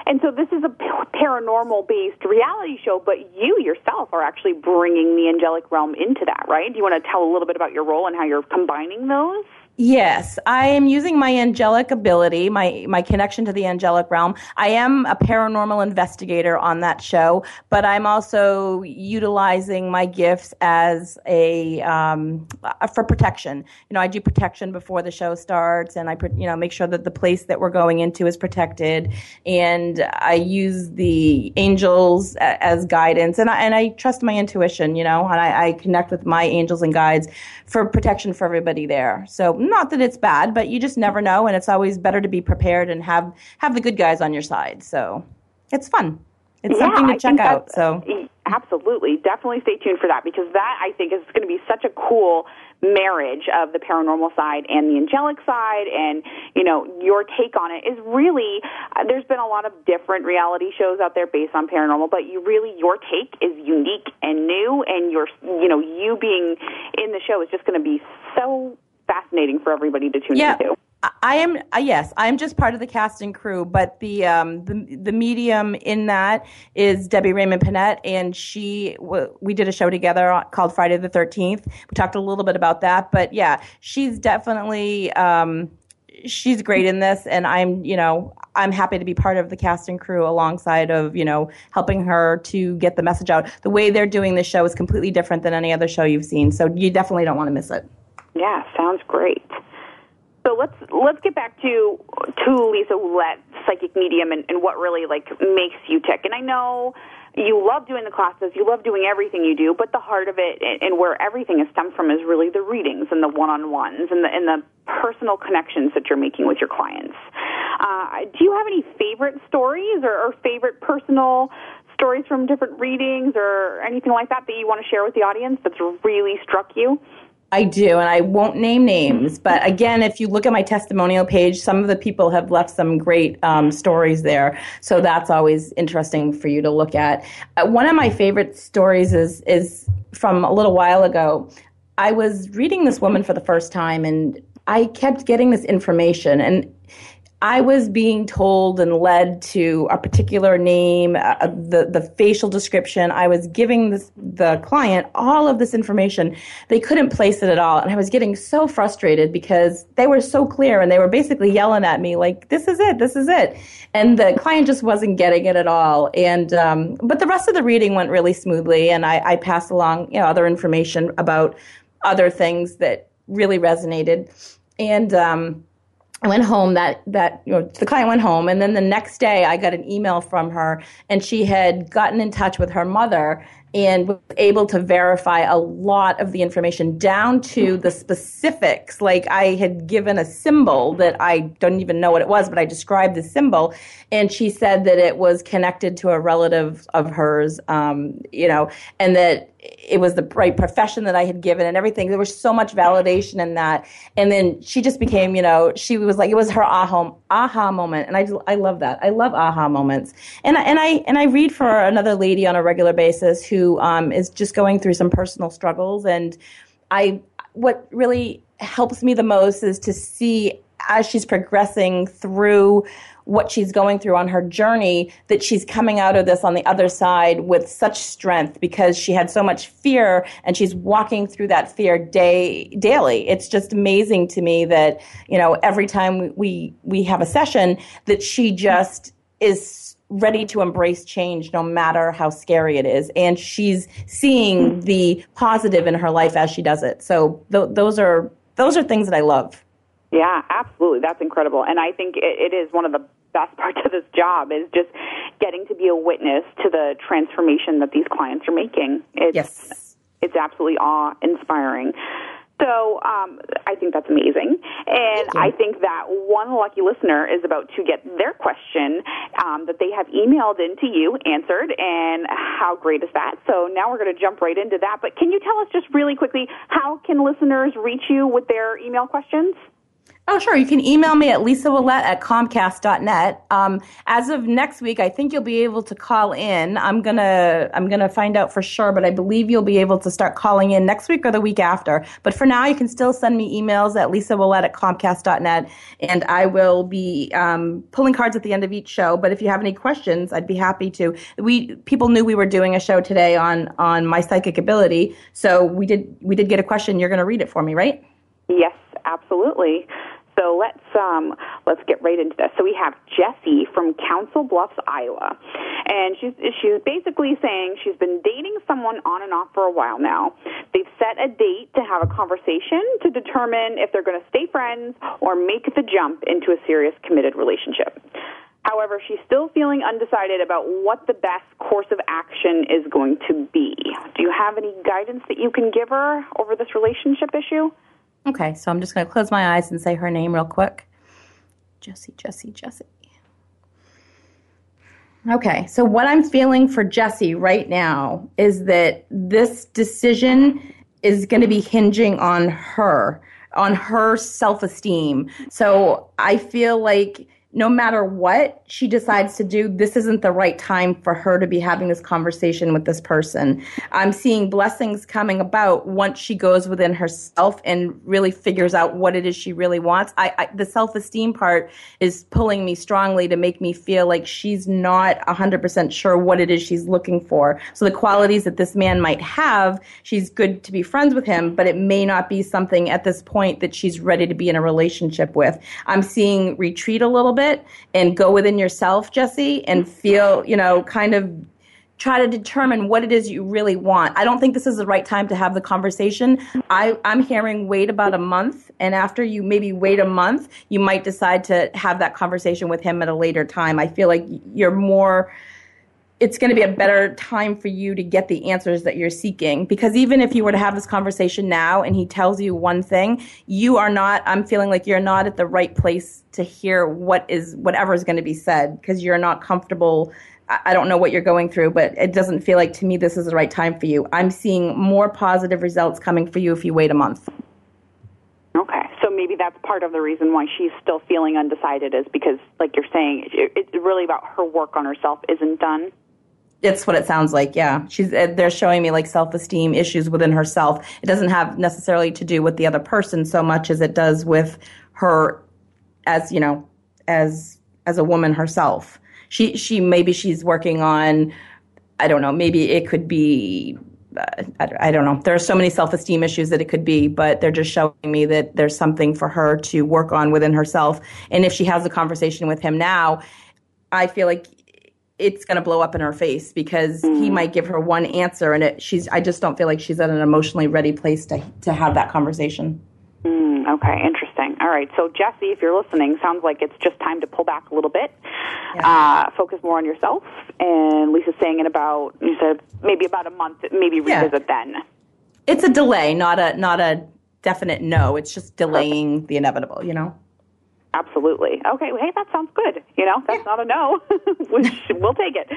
And so this is a paranormal based reality show, but you yourself are actually bringing the angelic realm into that, right? Do you want to tell a little bit about your role and how you're combining those? Yes, I am using my angelic ability, my my connection to the angelic realm. I am a paranormal investigator on that show, but I'm also utilizing my gifts as a um, for protection. You know, I do protection before the show starts, and I you know make sure that the place that we're going into is protected, and I use the angels as guidance, and I and I trust my intuition. You know, and I, I connect with my angels and guides for protection for everybody there. So not that it's bad, but you just never know, and it's always better to be prepared and have have the good guys on your side. So it's fun. It's yeah, something to check out. So absolutely, definitely stay tuned for that because that I think is going to be such a cool marriage of the paranormal side and the angelic side and you know your take on it is really uh, there's been a lot of different reality shows out there based on paranormal but you really your take is unique and new and your you know you being in the show is just going to be so fascinating for everybody to tune yeah. into. I am uh, yes, I'm just part of the casting crew, but the um, the the medium in that is Debbie Raymond Panette, and she w- we did a show together called Friday the Thirteenth. We talked a little bit about that, but yeah, she's definitely um, she's great in this, and I'm you know I'm happy to be part of the casting crew alongside of you know helping her to get the message out. The way they're doing the show is completely different than any other show you've seen, so you definitely don't want to miss it. Yeah, sounds great. So let's let's get back to to Lisa Ouellet, psychic medium, and, and what really like makes you tick. And I know you love doing the classes, you love doing everything you do, but the heart of it and, and where everything is stemmed from is really the readings and the one-on-ones and the and the personal connections that you're making with your clients. Uh, do you have any favorite stories or, or favorite personal stories from different readings or anything like that that you want to share with the audience that's really struck you? I do, and I won't name names, but again, if you look at my testimonial page, some of the people have left some great um, stories there. So that's always interesting for you to look at. Uh, one of my favorite stories is is from a little while ago. I was reading this woman for the first time, and I kept getting this information, and I was being told and led to a particular name, uh, the the facial description. I was giving this, the client all of this information. They couldn't place it at all, and I was getting so frustrated because they were so clear and they were basically yelling at me like, "This is it, this is it," and the client just wasn't getting it at all. And um, but the rest of the reading went really smoothly, and I, I passed along you know other information about other things that really resonated, and. Um, I went home that that you know the client went home and then the next day I got an email from her and she had gotten in touch with her mother and was able to verify a lot of the information down to the specifics. Like I had given a symbol that I don't even know what it was, but I described the symbol, and she said that it was connected to a relative of hers, um, you know, and that it was the right profession that I had given and everything. There was so much validation in that. And then she just became, you know, she was like, it was her aha, aha moment. And I, I love that. I love aha moments. And, and I, and I read for another lady on a regular basis who um, is just going through some personal struggles. And I, what really helps me the most is to see as she's progressing through what she's going through on her journey that she's coming out of this on the other side with such strength because she had so much fear and she's walking through that fear day daily. It's just amazing to me that you know every time we we have a session that she just is ready to embrace change no matter how scary it is. And she's seeing the positive in her life as she does it. So th- those are those are things that i love yeah, absolutely. That's incredible. And I think it, it is one of the best parts of this job is just getting to be a witness to the transformation that these clients are making. It's, yes. It's absolutely awe inspiring. So um, I think that's amazing. And I think that one lucky listener is about to get their question um, that they have emailed into you answered. And how great is that? So now we're going to jump right into that. But can you tell us just really quickly how can listeners reach you with their email questions? Oh, sure. You can email me at Lisa Ouellet at Comcast.net. Um, as of next week, I think you'll be able to call in. I'm gonna I'm gonna find out for sure, but I believe you'll be able to start calling in next week or the week after. But for now, you can still send me emails at Lisa Ouellet at Comcast.net, and I will be um, pulling cards at the end of each show. But if you have any questions, I'd be happy to. We people knew we were doing a show today on on my psychic ability, so we did we did get a question. You're to read it for me, right? Yes, absolutely. So let's um, let's get right into this. So we have Jessie from Council Bluffs, Iowa, and she's she's basically saying she's been dating someone on and off for a while now. They've set a date to have a conversation to determine if they're going to stay friends or make the jump into a serious committed relationship. However, she's still feeling undecided about what the best course of action is going to be. Do you have any guidance that you can give her over this relationship issue? Okay, so I'm just going to close my eyes and say her name real quick. Jessie, Jessie, Jessie. Okay, so what I'm feeling for Jessie right now is that this decision is going to be hinging on her, on her self esteem. So I feel like no matter what she decides to do, this isn't the right time for her to be having this conversation with this person. I'm seeing blessings coming about once she goes within herself and really figures out what it is she really wants. I, I the self esteem part is pulling me strongly to make me feel like she's not 100% sure what it is she's looking for. So the qualities that this man might have, she's good to be friends with him, but it may not be something at this point that she's ready to be in a relationship with. I'm seeing retreat a little bit bit and go within yourself, Jesse, and mm-hmm. feel, you know, kind of try to determine what it is you really want. I don't think this is the right time to have the conversation. I, I'm hearing wait about a month, and after you maybe wait a month, you might decide to have that conversation with him at a later time. I feel like you're more it's going to be a better time for you to get the answers that you're seeking. Because even if you were to have this conversation now and he tells you one thing, you are not, I'm feeling like you're not at the right place to hear what is, whatever is going to be said because you're not comfortable. I don't know what you're going through, but it doesn't feel like to me this is the right time for you. I'm seeing more positive results coming for you if you wait a month. Okay, so maybe that's part of the reason why she's still feeling undecided is because, like you're saying, it's really about her work on herself isn't done. It's what it sounds like. Yeah, she's uh, they're showing me like self esteem issues within herself. It doesn't have necessarily to do with the other person so much as it does with her, as you know, as as a woman herself. She she maybe she's working on. I don't know. Maybe it could be uh, I, don't know. There are so many self esteem issues that it could be, but they're just showing me that there's something for her to work on within herself. And if she has a conversation with him now, I feel like it's going to blow up in her face because mm. he might give her one answer and it she's I just don't feel like she's at an emotionally ready place to to have that conversation. Mm, okay, interesting. All right, so Jesse, if you're listening, sounds like it's just time to pull back a little bit, yeah. uh, focus more on yourself. And Lisa's saying in about you said maybe about a month, maybe revisit yeah. then. It's a delay, not a not a definite no. It's just delaying Perfect. the inevitable, you know. Absolutely. Okay. Well, hey, that sounds good. You know, that's not a no. we'll take it.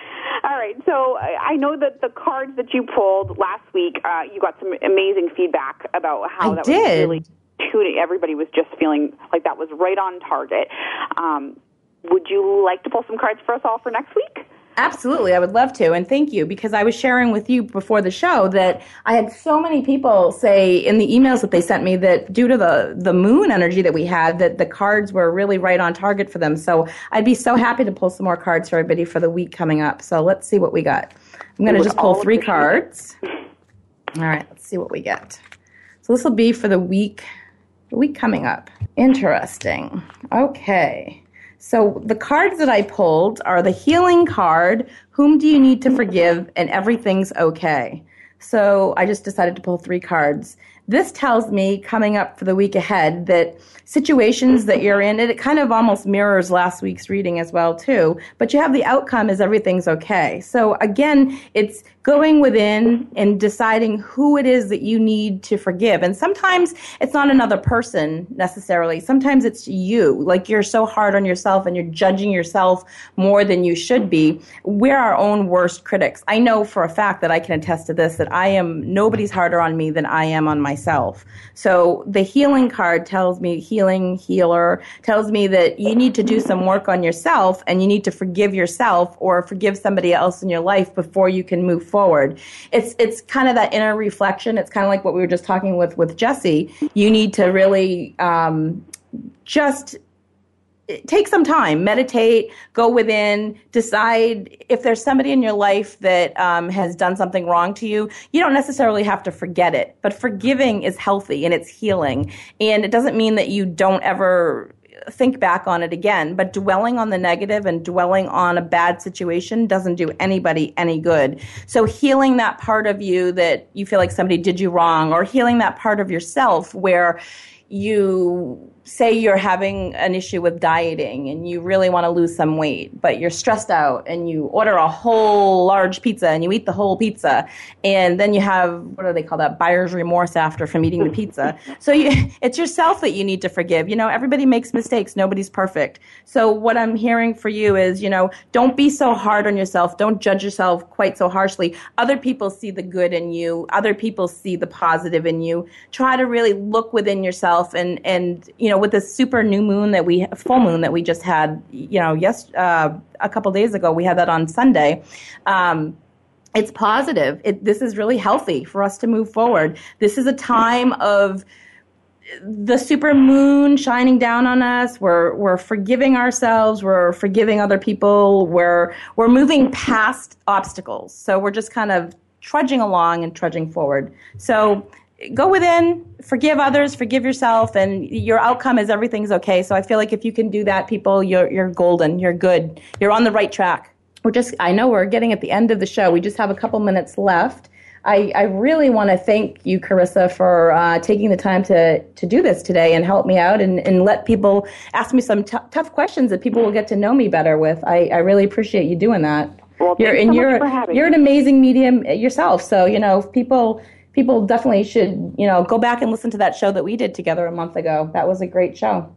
All right. So I know that the cards that you pulled last week, uh, you got some amazing feedback about how I that did. was really tuning. Everybody was just feeling like that was right on target. Um, would you like to pull some cards for us all for next week? Absolutely, I would love to, and thank you because I was sharing with you before the show that I had so many people say in the emails that they sent me that due to the the moon energy that we had, that the cards were really right on target for them. So I'd be so happy to pull some more cards for everybody for the week coming up. So let's see what we got. I'm going to just pull three cards. All right, let's see what we get. So this will be for the week the week coming up. Interesting. Okay. So the cards that I pulled are the healing card, whom do you need to forgive, and everything's okay. So I just decided to pull three cards. This tells me coming up for the week ahead that situations that you're in, it kind of almost mirrors last week's reading as well too, but you have the outcome is everything's okay. So again, it's going within and deciding who it is that you need to forgive. And sometimes it's not another person necessarily. Sometimes it's you. Like you're so hard on yourself and you're judging yourself more than you should be. We're our own worst critics. I know for a fact that I can attest to this that I am nobody's harder on me than I am on myself. So the healing card tells me healing healer tells me that you need to do some work on yourself and you need to forgive yourself or forgive somebody else in your life before you can move forward. It's it's kind of that inner reflection. It's kind of like what we were just talking with with Jesse. You need to really um, just take some time, meditate, go within, decide if there's somebody in your life that um, has done something wrong to you. You don't necessarily have to forget it, but forgiving is healthy and it's healing. And it doesn't mean that you don't ever think back on it again. But dwelling on the negative and dwelling on a bad situation doesn't do anybody any good. So healing that part of you that you feel like somebody did you wrong or healing that part of yourself where you say you're having an issue with dieting and you really want to lose some weight, but you're stressed out and you order a whole large pizza and you eat the whole pizza, and then you have what do they call that buyer's remorse after from eating the pizza. So you, it's yourself that you need to forgive. You know, everybody makes mistakes. Nobody's perfect. So what I'm hearing for you is, you know, don't be so hard on yourself. Don't judge yourself quite so harshly. Other people see the good in you. Other people see the positive in you. Try to really look within yourself and and you know know, with this super new moon that we full moon that we just had, you know, yes, uh, a couple days ago, we had that on Sunday. Um, it's positive. It, this is really healthy for us to move forward. This is a time of the super moon shining down on us. We're we're forgiving ourselves. We're forgiving other people. We're we're moving past obstacles. So we're just kind of trudging along and trudging forward. So go within, forgive others, forgive yourself, and your outcome is everything's okay. So I feel like if you can do that, people, you're you're golden. You're good. You're on the right track. We're just I know we're getting at the end of the show. We just have a couple minutes left. I, I really want to thank you, Karissa, for uh, taking the time to, to do this today and help me out and, and let people ask me some t- tough questions that people will get to know me better with. I, I really appreciate you doing that. Well, you're, and so you're, you're an amazing medium yourself. So, you know, if people people definitely should, you know, go back and listen to that show that we did together a month ago. That was a great show.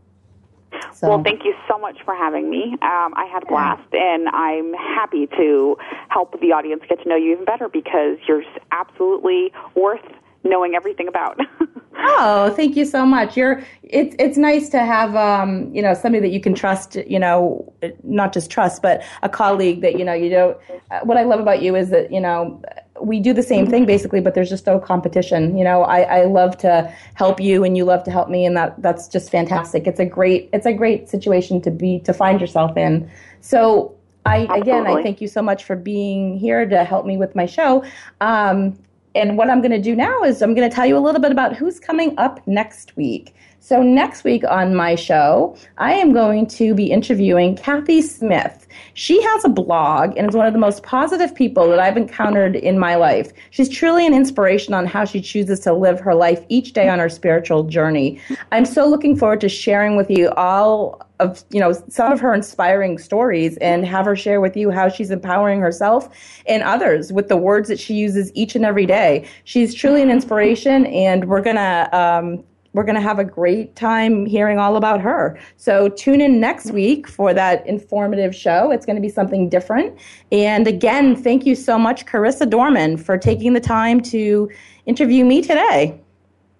So. Well, thank you so much for having me. Um, I had a blast, and I'm happy to help the audience get to know you even better because you're absolutely worth knowing everything about. oh, thank you so much. You're it's it's nice to have um, you know somebody that you can trust. You know, not just trust, but a colleague that you know you don't. Uh, what I love about you is that you know we do the same thing basically, but there's just no competition. You know, I, I love to help you and you love to help me and that that's just fantastic. It's a great it's a great situation to be to find yourself in. So I again I thank you so much for being here to help me with my show. Um, and what I'm going to do now is I'm going to tell you a little bit about who's coming up next week. So, next week on my show, I am going to be interviewing Kathy Smith. She has a blog and is one of the most positive people that I've encountered in my life. She's truly an inspiration on how she chooses to live her life each day on her spiritual journey. I'm so looking forward to sharing with you all of you know some of her inspiring stories and have her share with you how she's empowering herself and others with the words that she uses each and every day. She's truly an inspiration, and we're gonna um, we're going to have a great time hearing all about her. So tune in next week for that informative show. It's going to be something different. And again, thank you so much, Karissa Dorman, for taking the time to interview me today.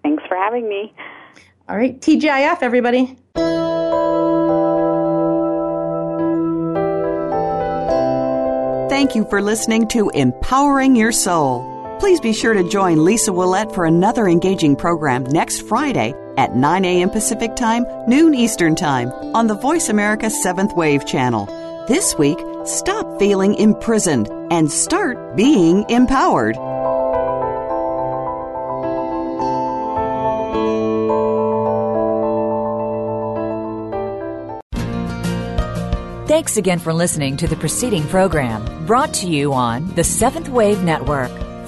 Thanks for having me. All right, TGIF, everybody. Thank you for listening to Empowering Your Soul. Please be sure to join Lisa Ouellet for another engaging program next Friday at 9 a.m. Pacific Time, noon Eastern Time on the Voice America 7th Wave channel. This week, stop feeling imprisoned and start being empowered. Thanks again for listening to the preceding program brought to you on the Seventh Wave Network.